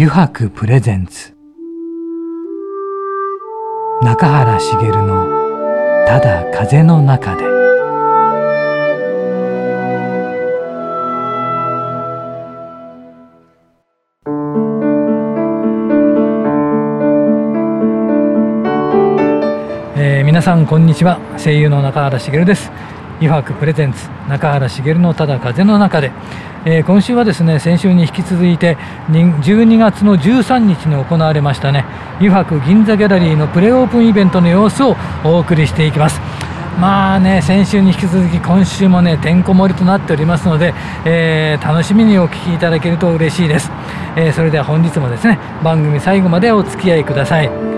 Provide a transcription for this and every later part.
油白プレゼンツ。中原茂の「ただ風の中で」えー皆さんこんにちは。声優の中原茂です。油白プレゼンツ中原茂のただ風の中で、えー今週はですね先週に引き続いて12月の13日に行われましたね油白銀座ギャラリーのプレオープンイベントの様子をお送りしていきます。まあね先週に引き続き今週もねてんこ盛りとなっておりますので、えー楽しみにお聞きいただけると嬉しいです、えーそれでは本日もですね番組最後までお付き合いください。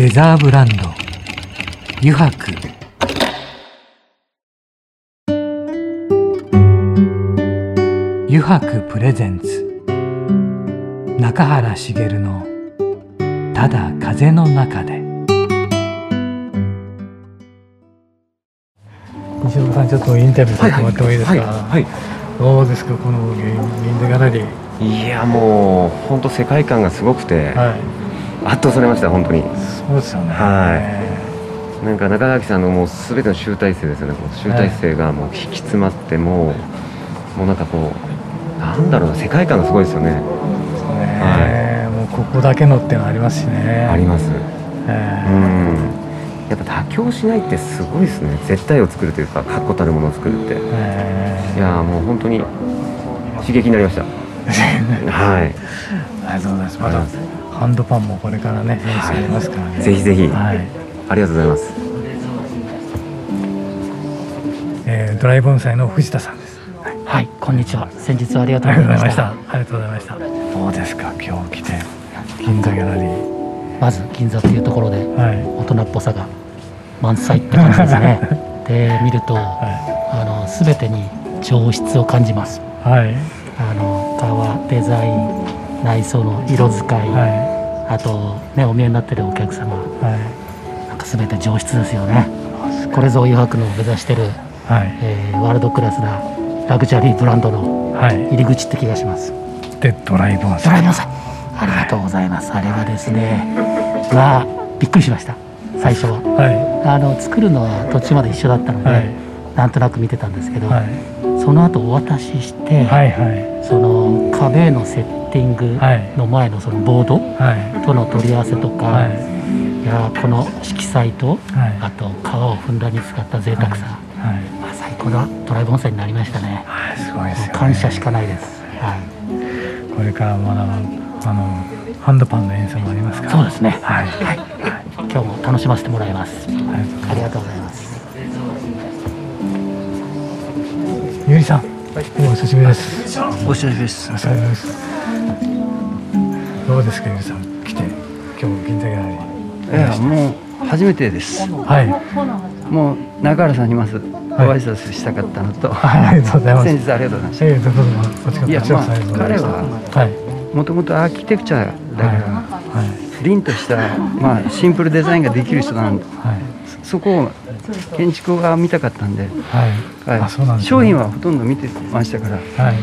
レザーブランド。油白。油白プレゼンツ。中原茂の「ただ風の中で」西岡さんちょっとインタビューさせてもらってもいいですか、はい、どうですかこの銀座ギャラリー。はい、いやもう本当世界観がすごくて、はい圧倒されました本当に。そうですよね。はなんか中垣さんのもうすべての集大成ですよね。集大成がもう引き詰まってもうもうなんかこうなんだろうな世界観がすごいですよね。ね。もうここだけのってのありますしね。あります。えーうん。やっぱ妥協しないってすごいですね。絶対を作るというか確固たるものを作るって。えいやーもう本当に刺激になりました。ー はい。ありがとうございます。またハンドパンもこれからね演出ありますからね、ぜひぜひ。はい。ありがとうございます。えードライボンサイの藤田さんです。はい、こんにちは。先日はありがとあうございました。た。ありがとうございました。どうですか？今日来て。銀座ギャラリー。まず銀座というところではい。大人っぽさが満載って感じですね。で、見ると、はあの全てに上質を感じます。いはい。あの革デザイン、内装の色使い、はあとねお見えになってるお客様、いはい。なんか全て上質ですよね。これぞ余白の目指してる、はい。えーワールドクラスなラグジュアリーブランドのはい。入り口って気がします。でドライボンドラえもんさん。ありがとうございます。あれはですね、まあびっくりしました。最初は。はあの作るのは途中まで一緒だったので、いはい。なんとなく見てたんですけど、はいその後お渡しして、はいはい。その壁へのセッティングはいの前のそのボードはい。との取り合わせとか、はい。い、やこの色彩と、はい。あと革をふんだんに使った贅沢さ、はい。まあ、最高なドライボンサイになりましたね。はいすごいですよ、ね、感謝しかないです。はい、これからまだあのハンドパンの演奏もありますから。そうですね。はい。はい、今日も楽しませてもらいます。ありがとうございますありがとうございお久しぶりです。お久しぶりですお。久しぶりです。どうですか、ゆりさん、来て、今日銀座ギャラリー。いやもう初めてです。はい、もう中原さんにまずご挨拶したかったのと、はい、ありがとうございます。先日ありがとうございましええ、どうぞ、こっちからいやますまあはい、た。もともとアーキテクチャだから、はい、凛としたまあシンプルデザインができる人なんで、はい、そこを建築が見たかったんで。商品はほとんど見てましたから。はい、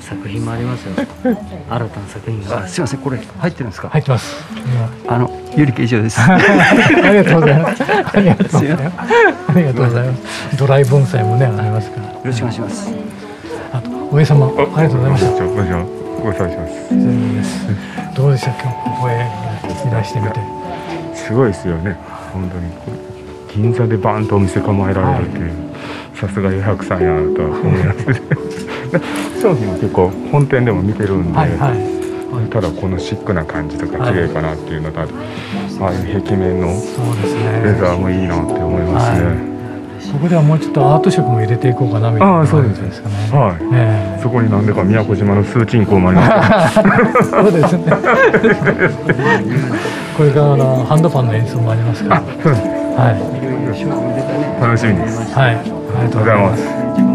作品もありますよ。新たな作品あすいませんこれ入ってるんですか？入ってます。あのゆり形状です。今 ありがとうございます。ありがとうございます。ありがとうございます。ドライ盆栽もね、ありますから。よろしくお願いします。あと、お江様、ありがとうございました。ご無沙汰します。どうでした、今日ここへいらしてみて。すごいですよね。本当に銀座でバーンとお店構えられるっていう、さすが余白さんやなとは思います。商品も結構本店でも見てるんで、はい、はい。ただこのシックな感じとか綺麗かなっていうのと、ああいう壁面のそうですね。レザーもいいなって思いますね。ここではもうちょっとアート色も入れていこうかなみたいなああそうです感じですかね。はいええそこになんでか宮古島の数鎮港もあります そうですね。これからあのハンドパンの演奏もありますから。けどはい楽しみです。はい。ありがとうございます。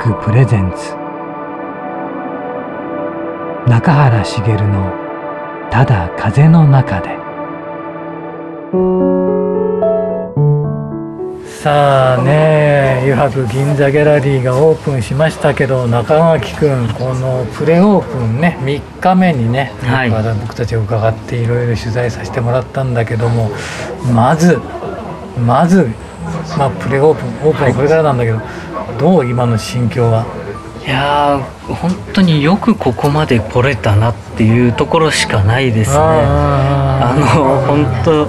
油白プレゼンツ。中原茂の「ただ風の中で」さあね油白銀座ギャラリーがオープンしましたけど中垣君このプレオープンね3日目にね、はい。まだ僕たちを伺っていろいろ取材させてもらったんだけどもまずまず、まあ、プレオープンオープンはこれからなんだけど、どう今の心境は？いやー本当によくここまで来れたなっていうところしかないですね。ああの本当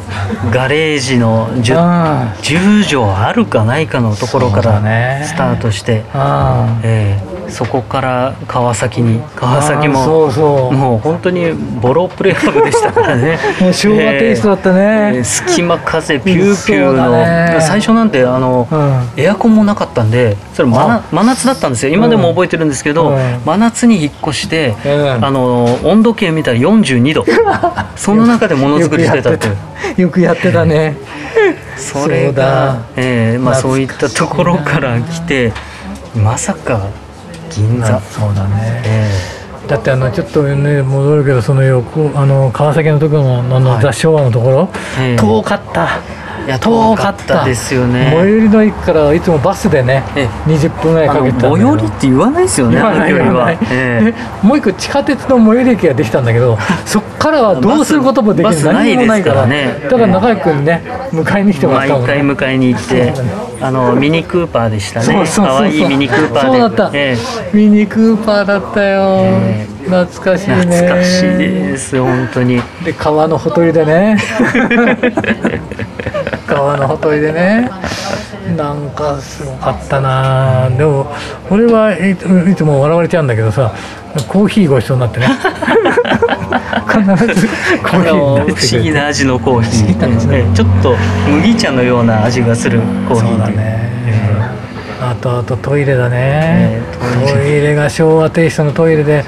ガレージの 10, あ10畳あるかないかのところからね。スタートして、あえーそこから川崎に川崎もそうそう。もう本当にボロプレハブでしたからね昭和テイストだったねえー隙間風ピューピューの、ね最初なんてあの、うんエアコンもなかったんでそれ真真夏だったんですよ今でも覚えてるんですけど、うん真夏に引っ越して、うんあの温度計見たら42度その中でものづくりしてたっていうよくやってたねそれが、えーまあ、そういったところから来てまさか銀座、そうだね。えだってあのちょっとね戻るけどその横あの川崎のところのあのはい。雑昭和のところ、ええ。遠かった。いや遠かったですよね。最寄りの駅からいつもバスでねえ20分ぐらいかけて最寄りって言わないですよね言わない言わない、えでもう一個地下鉄の最寄り駅ができたんだけどそっ からはどうすることもできない。何もないから。ね。だから中居君ね迎えに来てもらったもんね。回迎えに行ってあのミニクーパーでしたね。可愛いミニクーパーで。そうだった、えミニクーパーだったよ、え懐かしいえね。懐かしいです本当に。で川のほとりでね。川のほとりでね。なんかすごかったな。でも俺はいついつも笑われちゃうんだけどさコーヒーごちそうになってね。必ずコーヒー出してくれて思議な味のコーヒー、ええ。ちょっと麦茶のような味がするコーヒーそうだね、あとあとトイレだね、ええトイレが昭和テイストのトイレで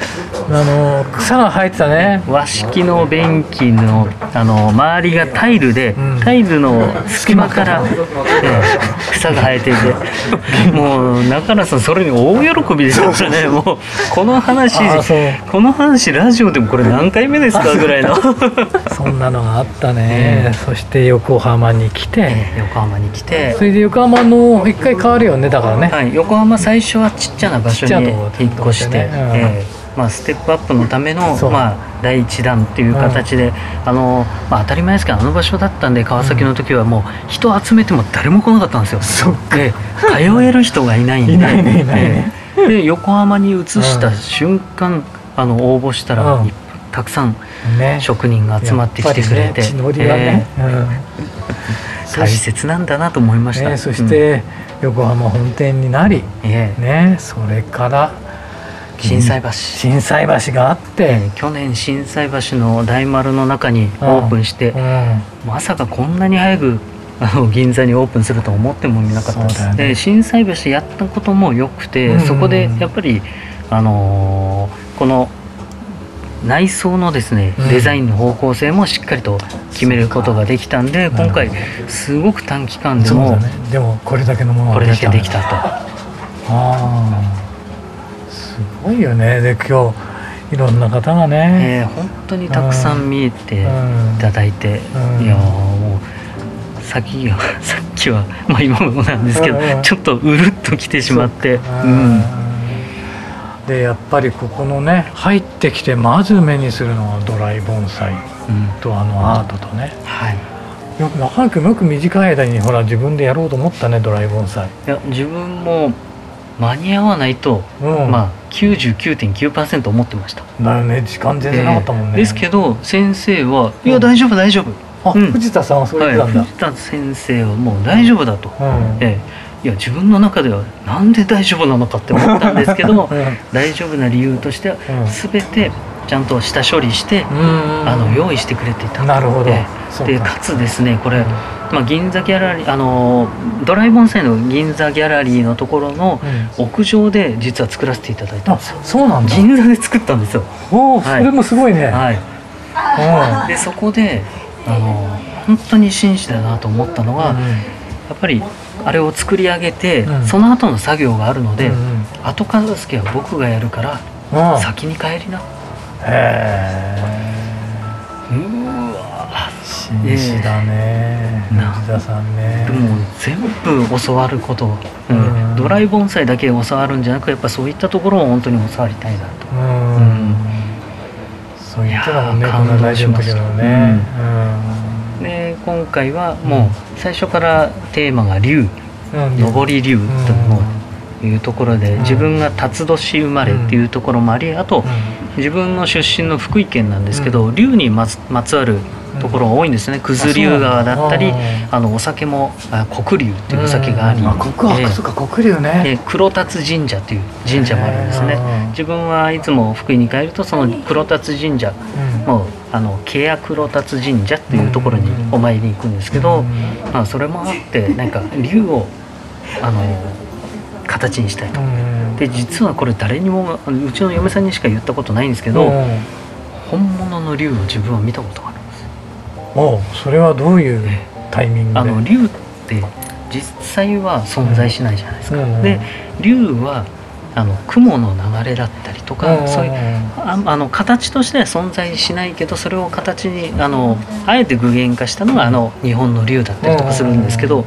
あの草が生えてたね。和式の便器のあの周りがタイルで、ん。タイルの隙間から、ええ草が生えていて。もう中原さんそれに大喜びでしたね。もうこの話この話ラジオでもこれ何回目ですか ぐらいの。そんなのがあったね、そして横浜に来て、横浜に来て。それで横浜の一回変わるよねだからね、はい、横浜最初はちっちゃな場所に引っ越して、ねうん。ええまあ、ステップアップのためのまあ、第一弾っていう形で、あのまあ、当たり前ですけどあの場所だったんで川崎の時はもう人集めても誰も来なかったんですよ。そっええ通える人がいないんで。で横浜に移した瞬間、あの応募したら、うん。たくさんね。職人が集まってきてくれて、大切なんだなと思いました。ねそして横浜本店になり、ね、それから心斎橋。心斎橋があって、えー去年心斎橋の大丸の中にオープンして、うん。まさかこんなに早くあの銀座にオープンすると思ってもみなかった。です、ね。で心斎橋やったこともよくて、うんうんうん。そこでやっぱりあのーこの内装のですねうん。デザインの方向性もしっかりと決めることができたんで今回すごく短期間でもだね。でもこれだけのものこれだけできたたと。ああすごいよね。で今日いろんな方がね、えー本当にたくさん見えていうん。ただいて、うん。いやーもう さっきはさっきはまあ今もなんですけど、うん。うんちょっとうるっときてしまって、ううん。ん。でやっぱりここのね入ってきてまず目にするのはドライ盆栽うん。とあのアートとね。はい。よく中くよく短い間にほら自分でやろうと思ったねドライ盆栽、いや自分も間に合わないと、うん。まあ99.9%思ってました、だよね時間全然なかったもんね、えーですけど先生は「いうん。や大丈夫大丈夫」あ、うん。藤田さんはそう言ってたんだ、はい、藤田先生はもう大丈夫だと、うん。ええ。いや自分の中ではなんで大丈夫なのかって思ったんですけど うん。大丈夫な理由としてはうん。全てちゃんと下処理して、うん。あの用意してくれていたなるほど。ええ。そうか。でかつですねこれ、まあ、銀座ギャラリーあのドライ盆栽の銀座ギャラリーのところのうん。屋上で実は作らせていただいたんあですよ。そうなんだ。銀座で作ったんですよ。おお、はい。それもすごいね、はい。うん。でそこであの本当に紳士だなと思ったのは、やっぱりあれを作り上げて、うん。その後の作業があるので、うん後片付けは僕がやるから、うん。先に帰りな。へうー。わえ紳士だね、ええな藤田さんね。でも全部教わること、うんうん。ドライ盆栽だけ教わるんじゃなくやっぱそういったところを本当に教わりたいなと。うん、うん。そう言ってたもんねこのラジオの時のね。で今回はもう最初からテーマが竜。うん上り竜というところで、うん自分が辰年生まれっていうところもありあと自分の出身の福井県なんですけど、竜にまつまつわるところが多いんですね。九頭竜川だったりああのお酒もあ黒竜っていうお酒があり、うん。あ黒竜ね。で黒達神社という神社もあるんですね、うん。自分はいつも福井に帰るとその黒達神社うん。もうあのケア黒達神社っていうところにお参りに行くんですけど、うん。まあ、それもあってなんか竜をあの形にしたいと。うんで実はこれ誰にもうちの嫁さんにしか言ったことないんですけど、うん。本物の竜を自分は見たことがあるんですおうそれはどういうタイミングで？あの竜って実際は存在しないじゃないですか、うんで竜はあの雲の流れだったりとか、うんそういうああの形としては存在しないけどそれを形にあのあえて具現化したのがあの日本の竜だったりとかするんですけど、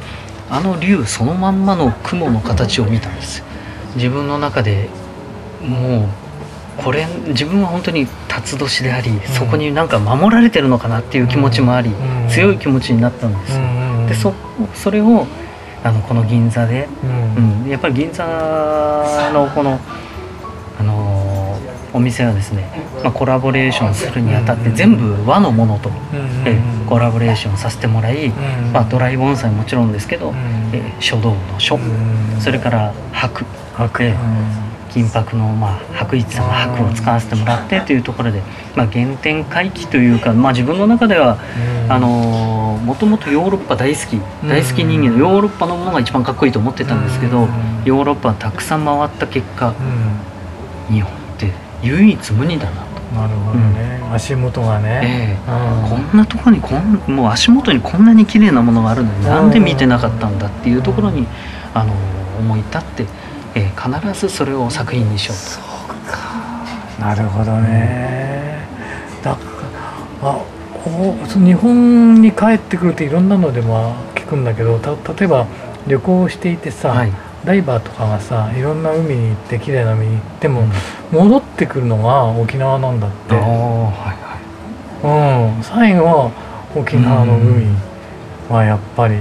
あの竜そのまんまの雲の形を見たんです自分の中でもうこれ自分は本当に辰年であり、そこになんか守られてるのかなっていう気持ちもあり、うん。強い気持ちになったんです、うんでそそれをあのこの銀座で、うん。うん、やっぱり銀座のこの、あのーお店はですね、まあ、コラボレーションするにあたって全部和のものと、うんえーコラボレーションさせてもらい、うんまあ、ドライ盆栽もちろんですけど、うん。えー書道の書、うんそれから白白え金箔の、まあ、白一さん。の白を使わせてもらってというところで、まあ、原点回帰というか、まあ、自分の中ではうん。あのーもともとヨーロッパ大好き。うん。大好き人間のヨーロッパのものが一番かっこいいと思ってたんですけど、うん。ヨーロッパたくさん回った結果うん。日本唯一無二だなと、なるほどね、足元がね、ええ。うん。こんなとこにこんもう足元にこんなに綺麗なものがあるのになんで見てなかったんだっていうところに、あのー思い立って、えー必ずそれを作品にしようと。なるほどね。だあおその日本に帰ってくるといろんなのでも聞くんだけどた例えば旅行していてさ、はい。ダイバーとかがさいろんな海に行って綺麗な海に行っても、戻ってくるのが沖縄なんだって、はいはい。うん、最後は沖縄の海はやっぱり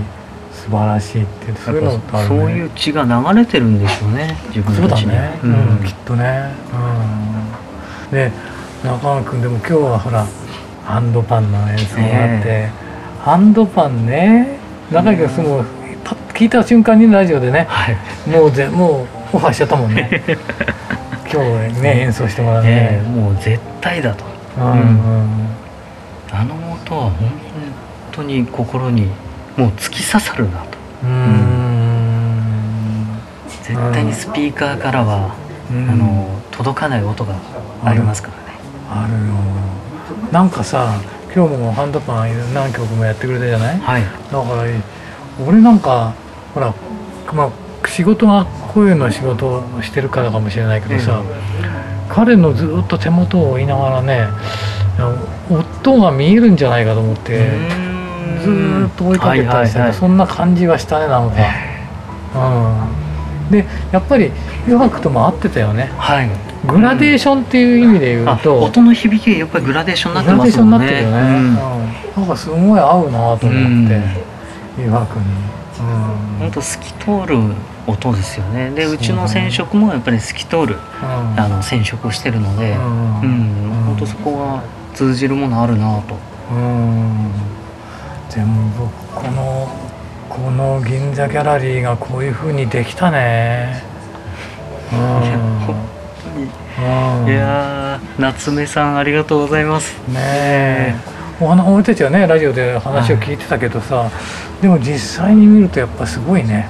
素晴らしいってそういうのってあるね。そういう血が流れてるんでしょうね。自分そうたちにだね、ううんんきっとね、うん、で中野君でも今日はほらハンドパンの演奏があって、ハンドパンね。中井君そのパッと聞いた瞬間にラジオでねはい。もうぜもうオファーしちゃったもんね 今日ね演奏してもらうね、ええもう絶対だと。うん。うん。あの音は本当に心にもう突き刺さるなと。うん。絶対にスピーカーからは、うん。あの届かない音がありますからね。あるよ。なんかさ今日もハンドパン何曲もやってくれたじゃない？はい。だから俺なんかほらまあ仕事が声の仕事をしてるからかもしれないけどさ、彼のずっと手元を追いながらね音が見えるんじゃないかと思ってずーっと追いかけたりして、はいはいはい。そんな感じはしたねなんか、うん、でやっぱり余白とも合ってたよね。はい。グラデーションっていう意味で言あうと、音の響きがやっぱりグラデーションになってグラデーションにますもねなんってるよね、うん。なんかすごい合うなと思って、余白に、うん。本当透き通る音ですよね。でうちの染色もやっぱり透き通るうん。あの染色をしてるのでううん。ん本当そこが通じるものあるなと。うん。全部このこの銀座ギャラリーがこういう風にできたね。うん。うん。いやー夏目さんありがとうございます。ねえ。お花俺たちはねラジオで話を聞いてたけどさ、でも実際に見るとやっぱすごいね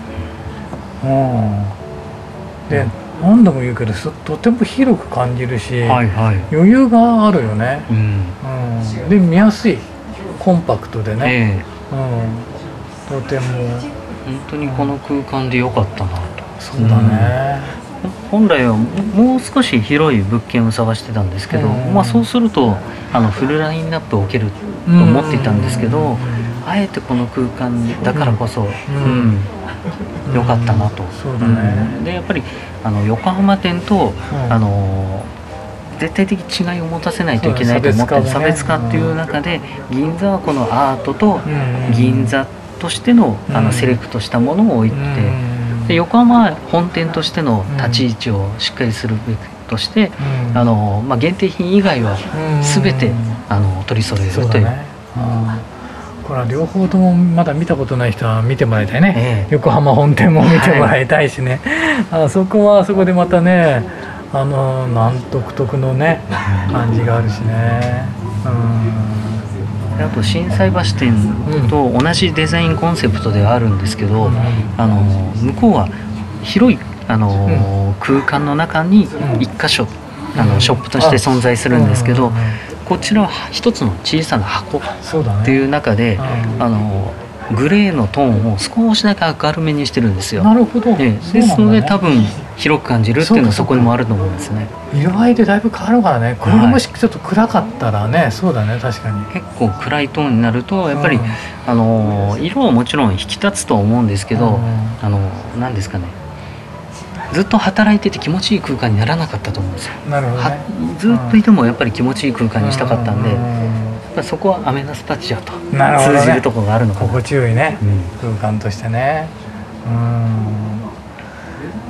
うん。で何度も言うけどすとても広く感じるし、はいはい。余裕があるよね、うん。うん、で見やすい。コンパクトでね、えうん、とても。え本当にこの空間で良かったなと。そうだね、本来はもう少し広い物件を探してたんですけど、うん。まあ、そうするとあのフルラインナップを置けると思っていたんですけど、あえてこの空間だからこそ、うん。良かったなと。そうん。でやっぱりあの横浜店と、うんあの絶対的違いを持たせないといけないと思ってる差別化っていう中で銀座はこのアートとうん銀座としてのあうん。のセレクトしたものを置いて、うん。で横浜は本店としての立ち位置をしっかりするべきとして、うん。あのまあ、限定品以外はうん。全てあの取り揃えるという。これは両方ともまだ見たことない人は見てもらいたいね、ええ。横浜本店も見てもらいたいしね、あそこはあそこでまたねあのなん独特のね感じがあるしね、であと心斎橋店と同じデザインコンセプトではあるんですけど、あの向こうは広いあのー空間の中にうん一箇所、あのショップとして存在するんですけど、うんうんうんこちらは一つの小さな箱っていう中で、うん。あのーグレーのトーンを少しだけ明るめにしてるんですよ。なるほど、ね。ですので多分広く感じるっていうのはそこにもあると思うんですね。色合いでだいぶ変わるからねこれがもしちょっと暗かったらね、そうだね確かに。結構暗いトーンになるとやっぱり、うん。あのー色はもちろん引き立つとは思うんですけど、うん。あの何ですかねずっと働いてて気持ちいい空間にならなかったと思うんですよ。はなるほどね。ずっといてもやっぱり気持ちいい空間にしたかったんで、うやっぱりそこはアメナスタジオとなるほどね。通じるところがあるのかな。心地よいねうん。空間としてね。う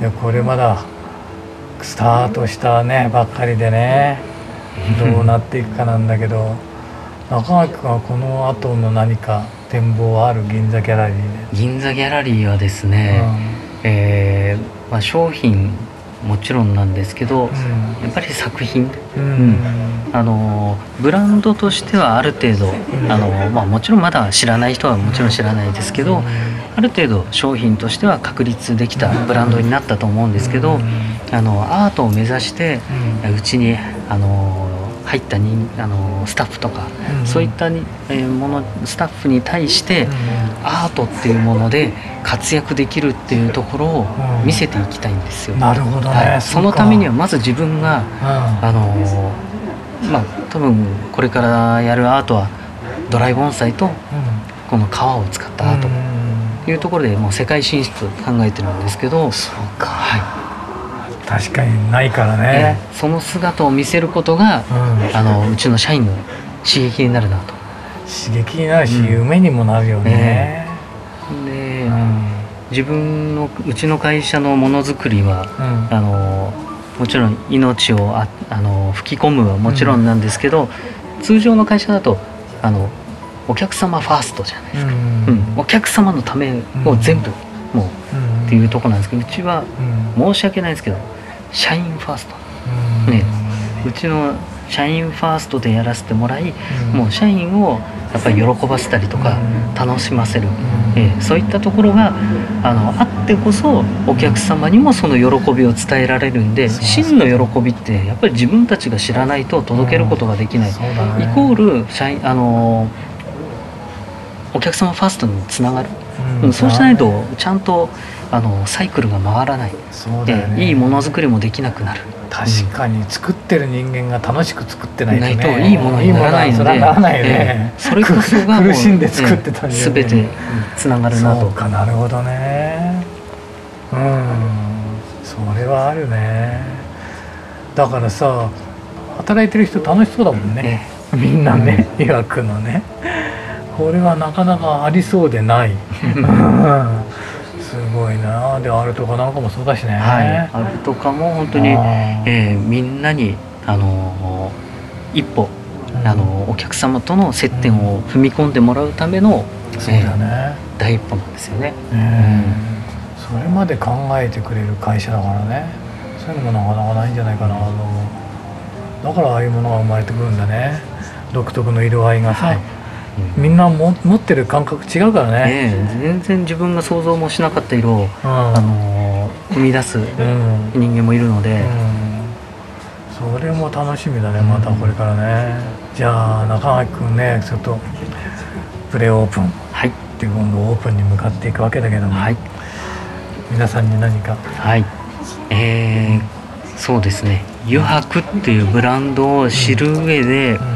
ん。いやこれまだスタートしたねばっかりでねどうなっていくかなんだけど 中垣君はこの後の何か展望はある？銀座ギャラリーで、銀座ギャラリーはですね、えーまあ、商品もちろんなんですけど、やっぱり作品。うん。うん。うんあのブランドとしてはある程度あの、まあ、もちろんまだ知らない人はもちろん知らないですけどある程度商品としては確立できたブランドになったと思うんですけどあのアートを目指してうちにあの入った人あのスタッフとかうん。そういったに、えーものスタッフに対してアートっていうもので活躍できるっていうところを見せていきたいんですよ。なるほどね、はい、そのためにはまず自分があのーまあ多分これからやるアートはドライ盆栽とこの革を使ったアートというところでもう世界進出を考えてるんですけど、そうか。は確かにないからいね、えその姿を見せることがうん。あのうちの社員の刺激になるなと。刺激になるし、うん。夢にもなるよね、でうん。自分のうちの会社のものづくりはうん。あのもちろん命をああの吹き込むはもちろんなんですけど、通常の会社だとあのお客様ファーストじゃないですか、うん。お客様のためを全部、もうっていうところなんですけどうちは申し訳ないですけど社員ファースト。ね。うちの社員ファーストでやらせてもらい、もう社員をやっぱり喜ばせたりとかうん。楽しませる、ええそういったところがあのあってこそお客様にもその喜びを伝えられるんで真の喜びってやっぱり自分たちが知らないと届けることができない、ね。イコール社員あのお客様ファーストにつながる、うん。そうしないとちゃんとあのサイクルが回らない、そうだよね。ええいいものづくりもできなくなる。確かに作ってる人間が楽しく作ってないとね。ないといいものにならないのでいいならないそれこそが苦しんで作ってたんすべてつながるなと。そうかなるほどね。うん。それはあるね。だからさ働いてる人楽しそうだもんね、みんなね岩くのね。これはなかなかありそうでない、う んすごいな。であるとかなんかもそうだしね、はい、あるとかも本当に、えーみんなにあのー一歩、うん。あのーお客様との接点を踏み込んでもらうための、そうだね、えー第一歩なんですよね。ねそれまで考えてくれる会社だからね。そういうのもなかなかないんじゃないかな。と思うだからああいうものが生まれてくるんだね。独特の色合いがさ、はいみんなも持ってる感覚違うからね、ええ全然自分が想像もしなかった色を、うん。あのー生み出すうん。人間もいるので、うん、それも楽しみだねまたこれからね、じゃあ中垣君ねちょっとプレオープン。っはいて今度オープンに向かっていくわけだけども、はい。皆さんに何か？はい。えーそうですね。油白っていうブランドを知る上で、うん、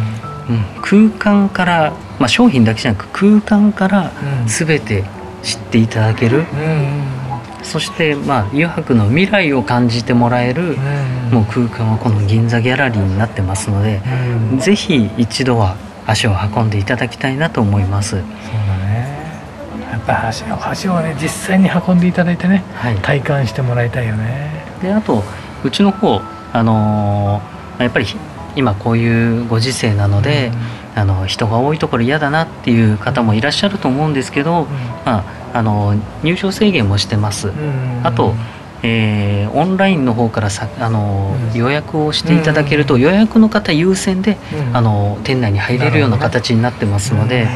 空間から、まあ、商品だけじゃなく空間からうん。全て知っていただける、そしてまあ油白の未来を感じてもらえる、うんもう空間はこの銀座ギャラリーになってますので、うん。ぜひ一度は足を運んでいただきたいなと思います。そうだね。やっぱり箸を箸をね実際に運んでいただいてねはい、体感してもらいたいよね。であとうちの方あのーやっぱり今こういうご時世なので、あの人が多いところ嫌だなっていう方もいらっしゃると思うんですけど、まあ、あの入場制限もしてます。うん。あとえーオンラインの方からさあの、うん。予約をしていただけると、予約の方優先で、うん。あの店内に入れるような形になってますので,、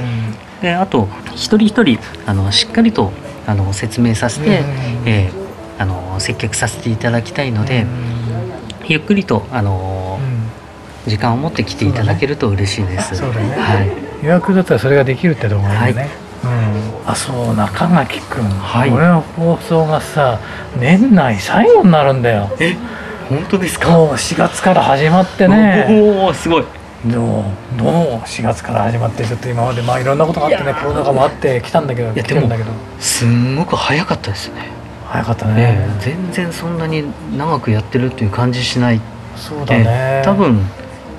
であと一人一人あのしっかりとあの説明させて、うん。えーあの接客させていただきたいので、ゆっくりとあの時間を持って来ていただけると嬉しいです。そうだねはい。予約だったらそれができるってところがいいよね、はいうん、あそう中垣君、はい俺の放送がさ年内最後になるんだよえ、本当ですか？もう4月から始まってねおお、すごい。どうどう4月から始まってちょっと今までまあいろんなことがあってねコロナ禍もあって来たんだけどいや来てるんだけどすんごく早かったですね。早かったえね、え全然そんなに長くやってるっていう感じしない。そうだね、ええ多分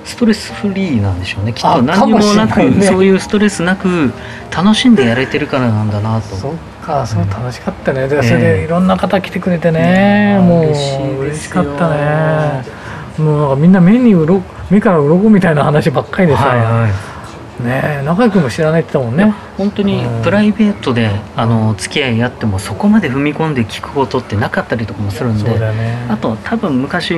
ストレスフリーなんでしょうね。きっあと何にもなく、ね。そういうストレスなく楽しんでやれてるからなんだなと。そっかそう楽しかったね。でええ。それでいろんな方来てくれてね、もう嬉しいですよ。嬉しかったね。もうなんかみんな目にうろ目から鱗みたいな話ばっかりでさ、はいはい。ねえ中居君も知らないって言ったもんね。本当にうん。プライベートであの付き合いあってもそこまで踏み込んで聞くことってなかったりとかもするんでね。あと多分昔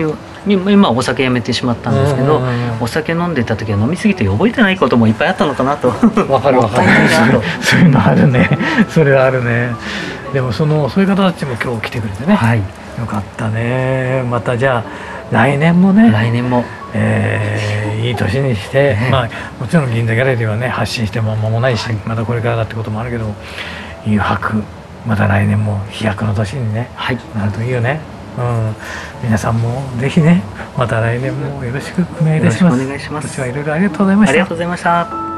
今お酒やめてしまったんですけど、お酒飲んでた時は飲みすぎて覚えてないこともいっぱいあったのかなと。わかるわかる。そういうのあるね。それあるねでもそのそういう方たちも今日来てくれてね、はい。よかったね。またじゃあ来年もね。来年も。えーいい年にして、ねまあもちろん銀座ギャラリーはね発信しても間もないし、まだこれからだってこともあるけど誘白また来年も飛躍の年にねはい。なるといいよね。うん。皆さんもぜひねまた来年もよろしくお願いいたします。します。今年はいろいろありがとうございました。ありがとうございました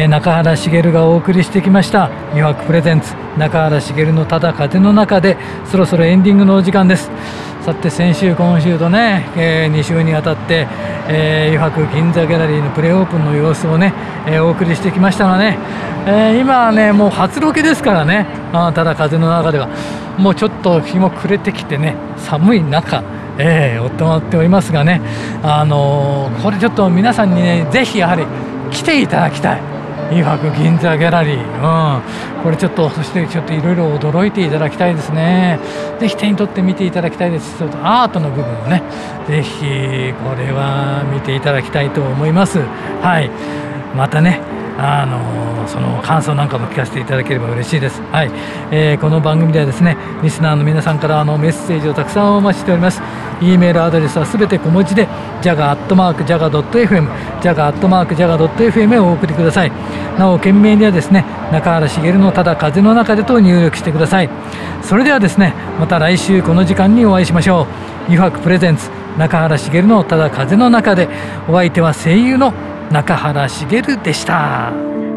えー中原茂がお送りしてきました「余白プレゼンツ中原茂のただ風の中で」そろそろエンディングのお時間です。さて先週今週とね、え2週にわたって、えー、余白銀座ギャラリーのプレオープンの様子をね、えーお送りしてきましたがね、えー今はねもう初ロケですからね。あただ風の中では。もうちょっと日も暮れてきてね寒い中えー、夫まっておりますがね、あのーこれちょっと皆さんにね、ぜひやはり来ていただきたい。イ博銀座ギャラリー、うん、これちょっとそしてちょっといろいろ驚いていただきたいですね。ぜひ手に取って見ていただきたいです。ちょっとアートの部分をね。ぜひこれは見ていただきたいと思います。はい。またねあのその感想なんかも聞かせていただければ嬉しいです。はい、えーこの番組ではですね、リスナーの皆さんからあのメッセージをたくさんお待ちしております。E メールアドレスはすべて小文字で、jaga.jaga.fm、jaga.jaga.fm をお送りください。なお、件名にはですね、中原茂のただ風の中でと入力してください。それではですね、また来週この時間にお会いしましょう。油白プレゼンツ中原茂のただ風の中で、お相手は声優の中原茂でした。